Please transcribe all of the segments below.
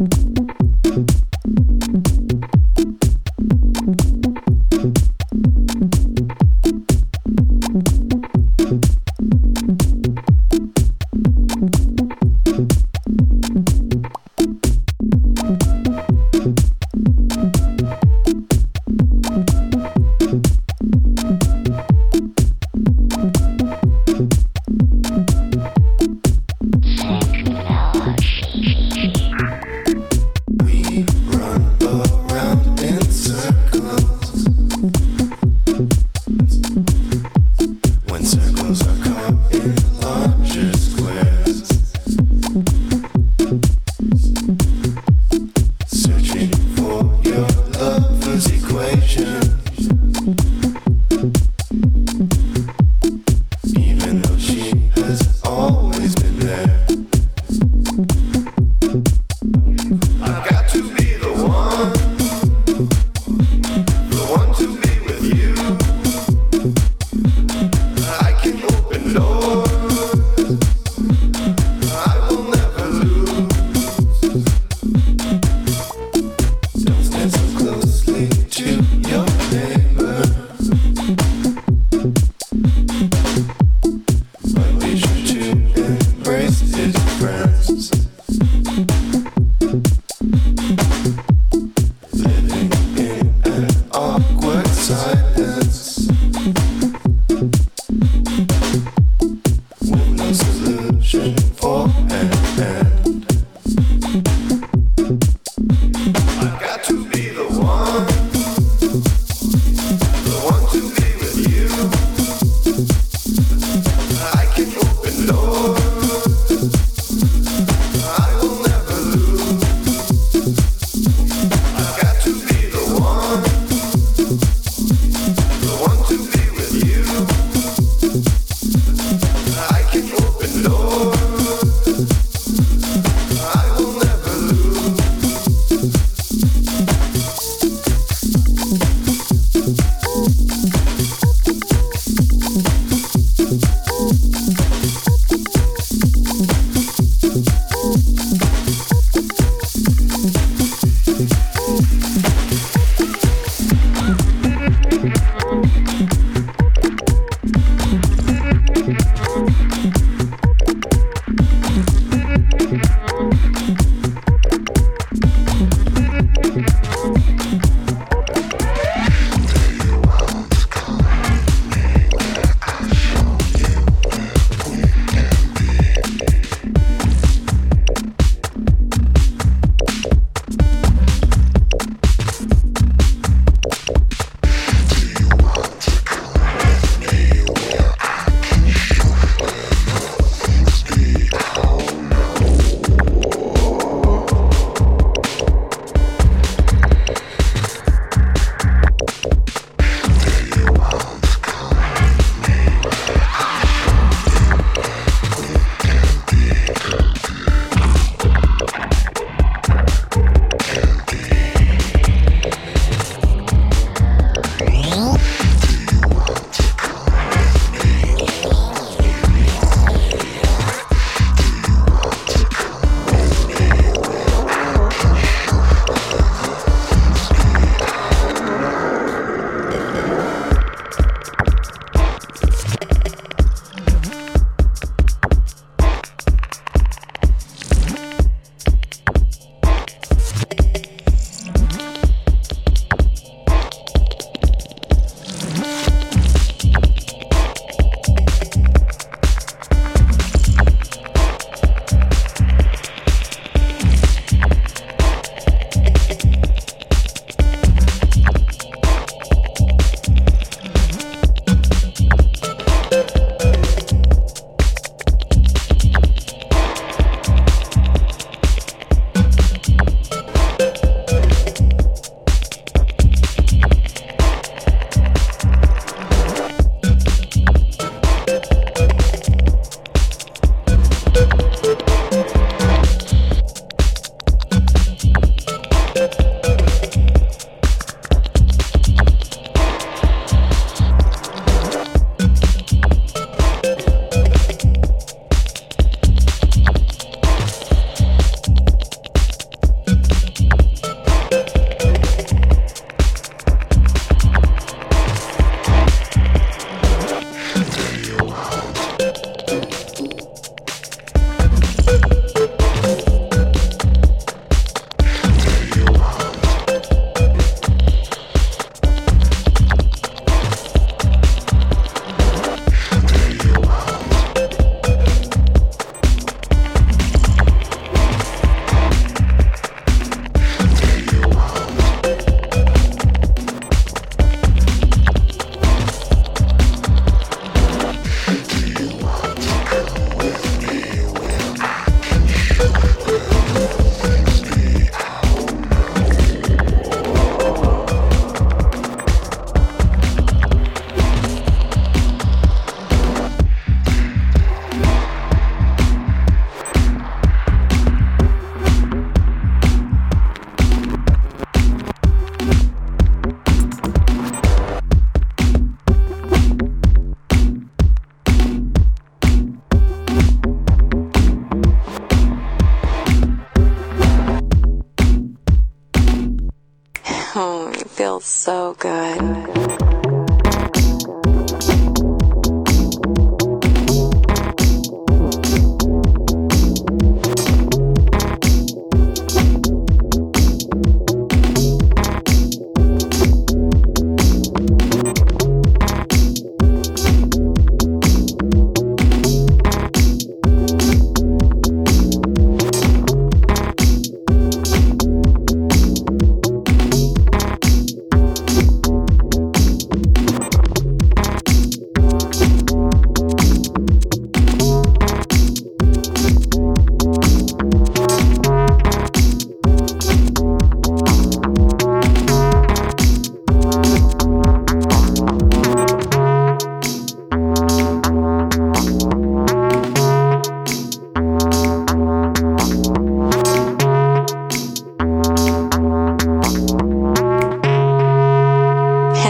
Mm-hmm.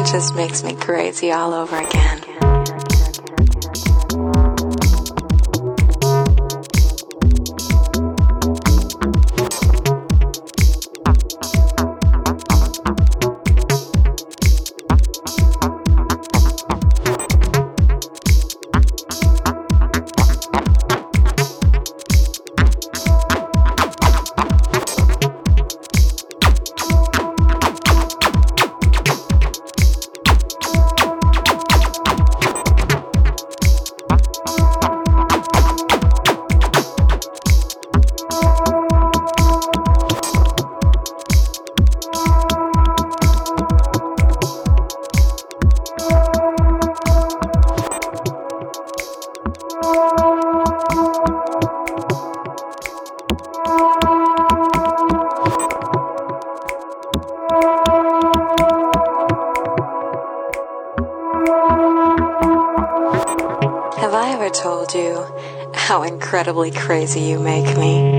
It just makes me crazy all over again. incredibly crazy you make me.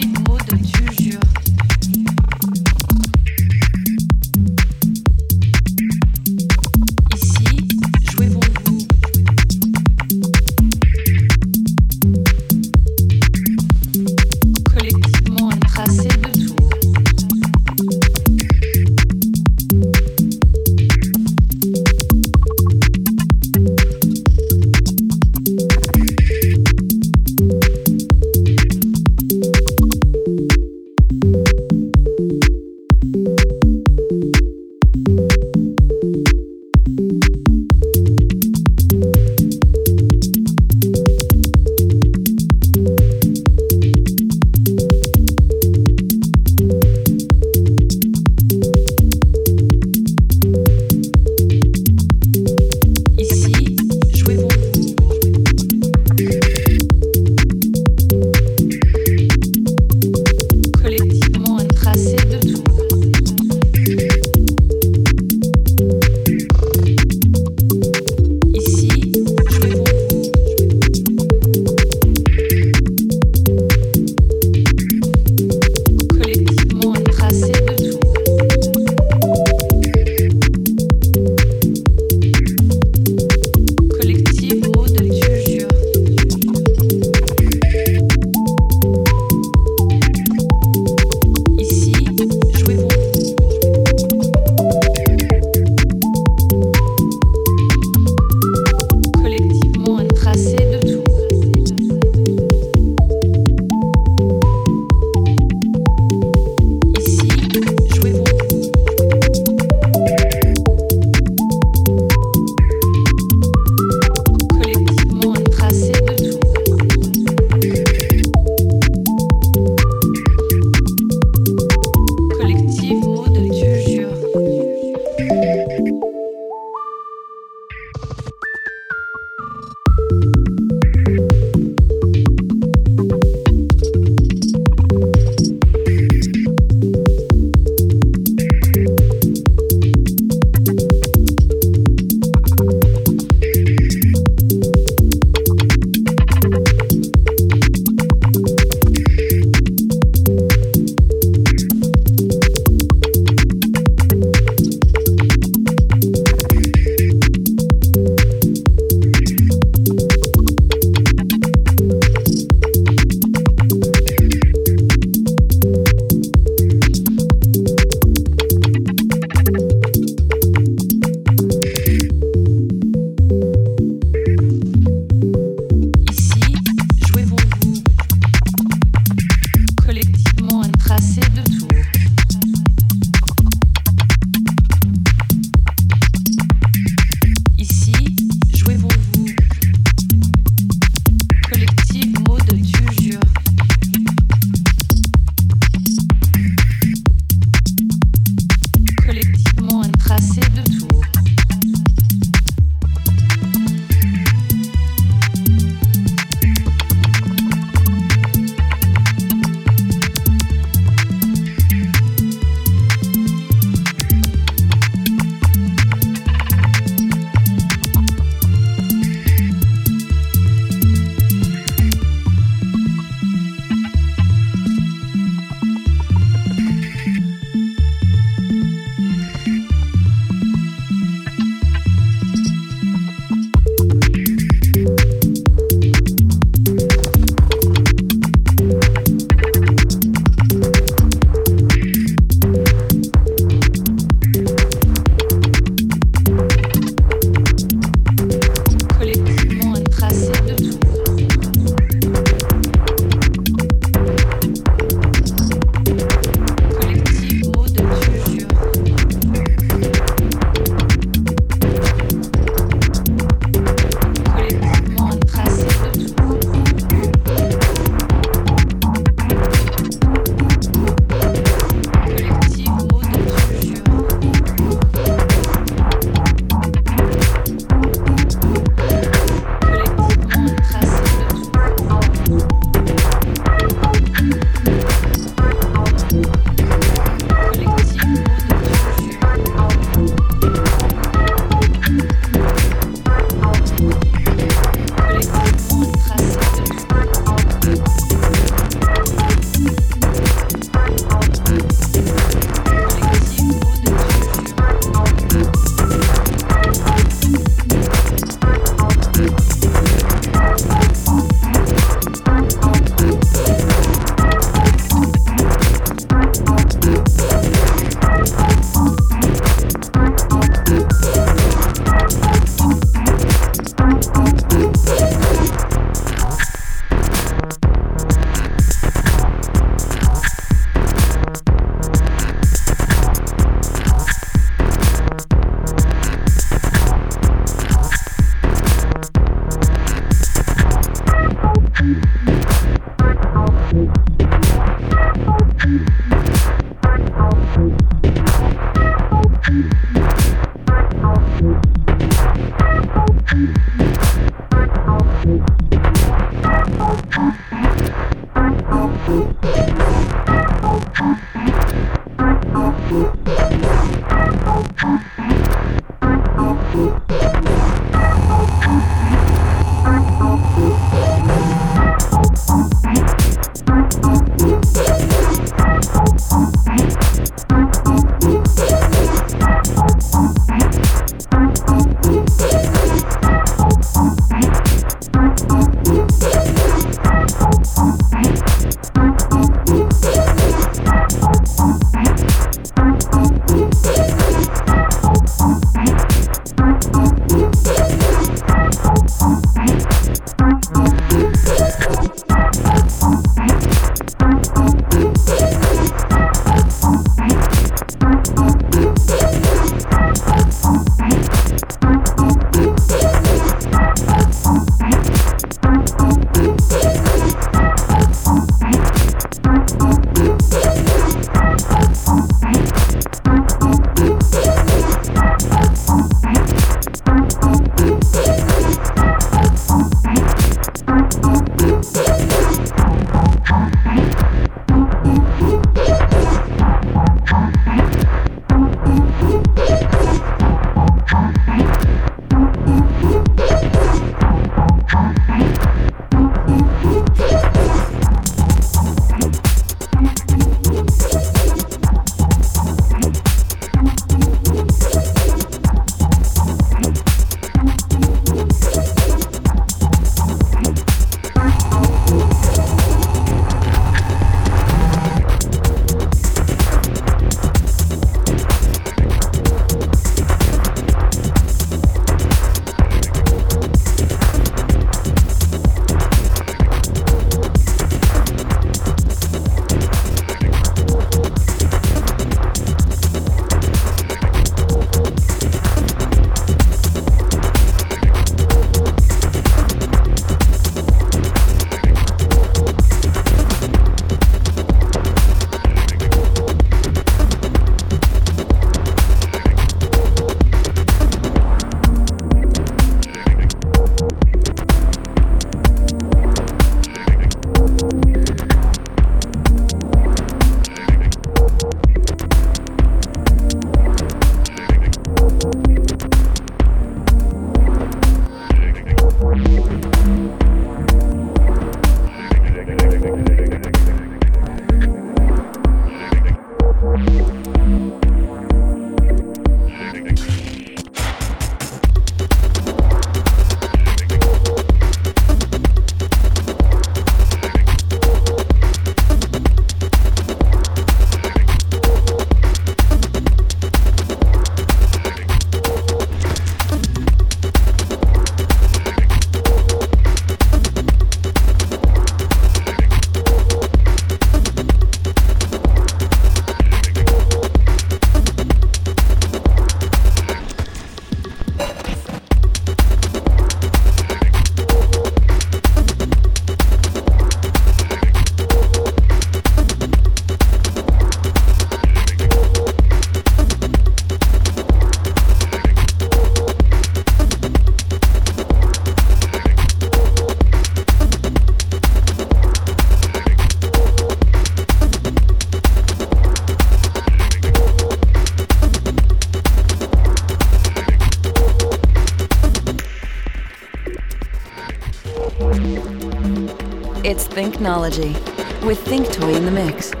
It's Thinknology with Think Toy in the mix.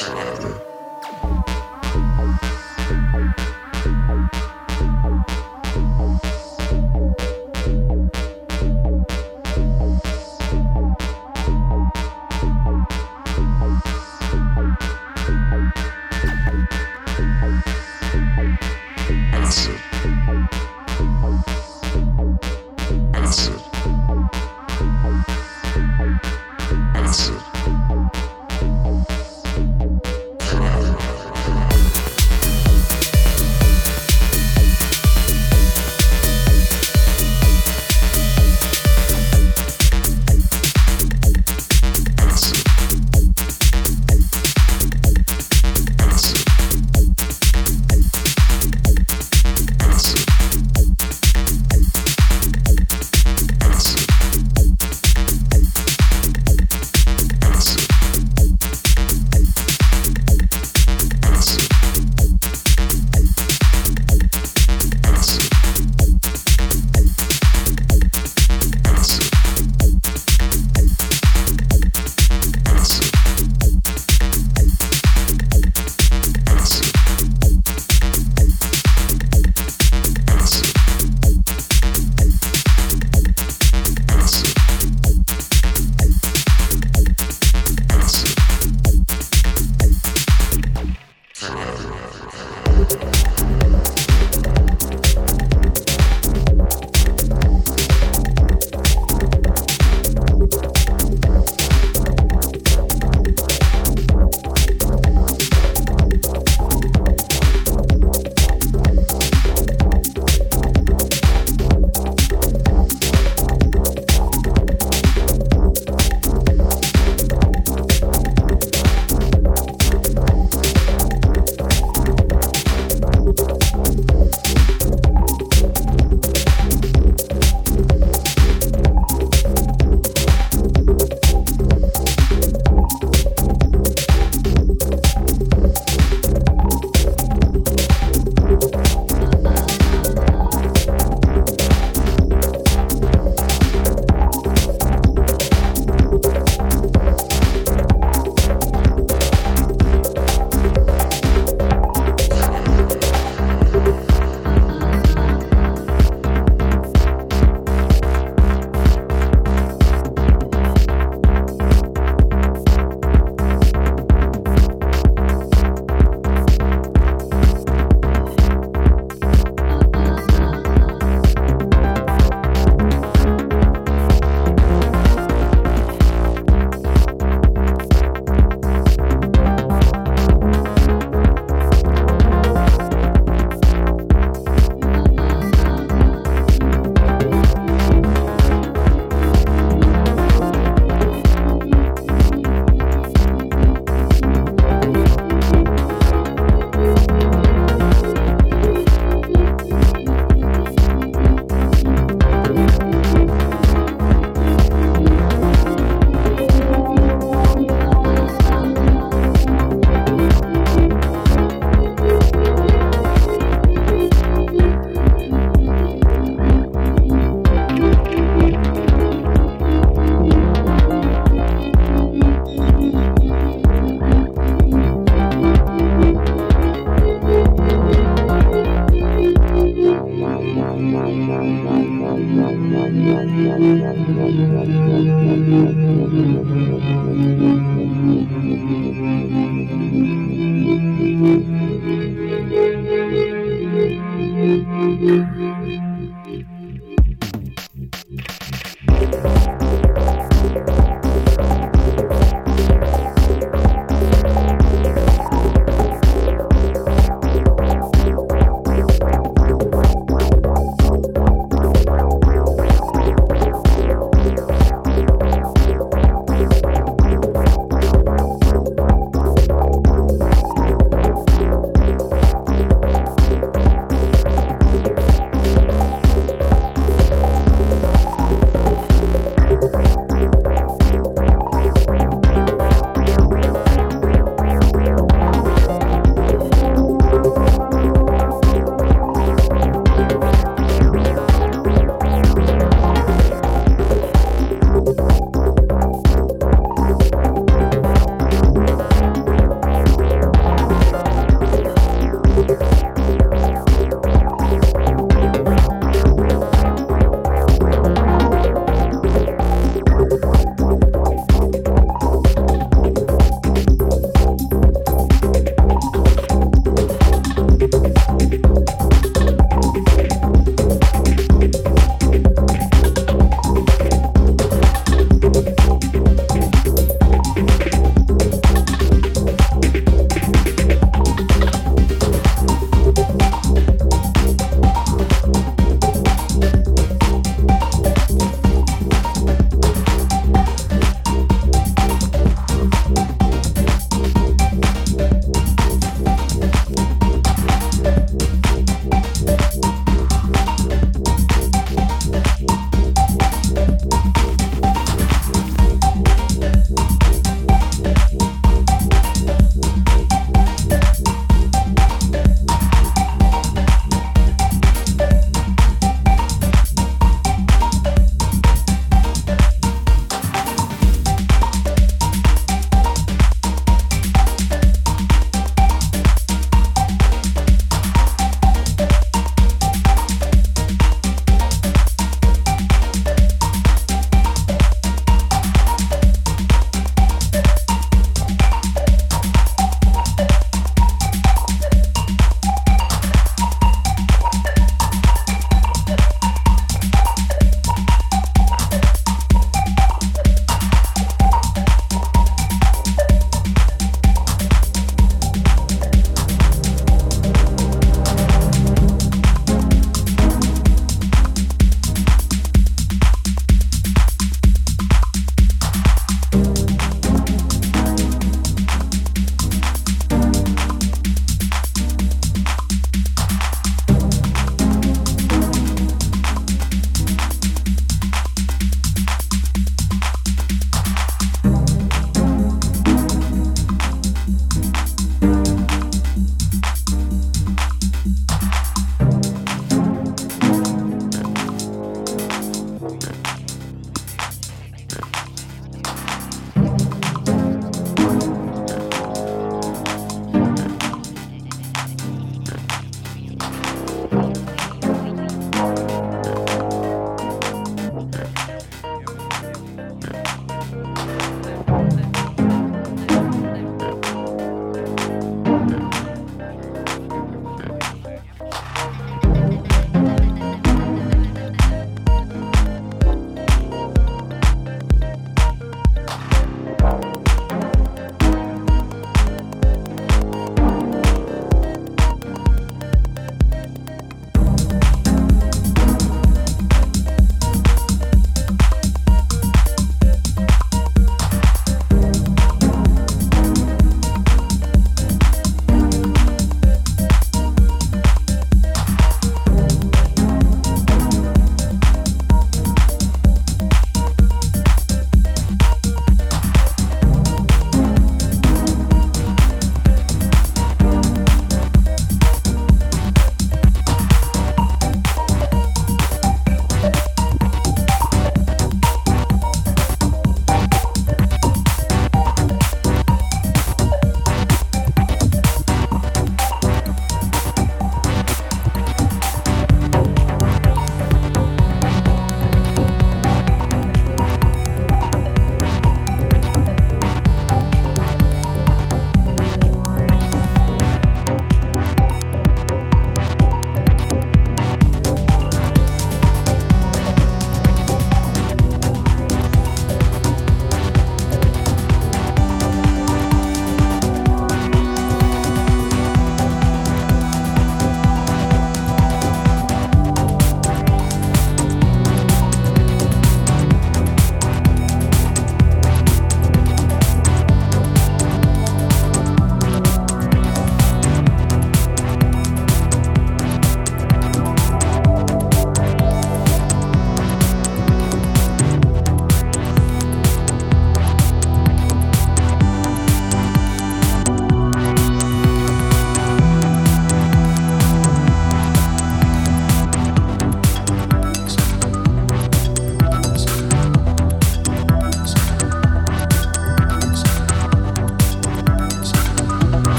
Forever.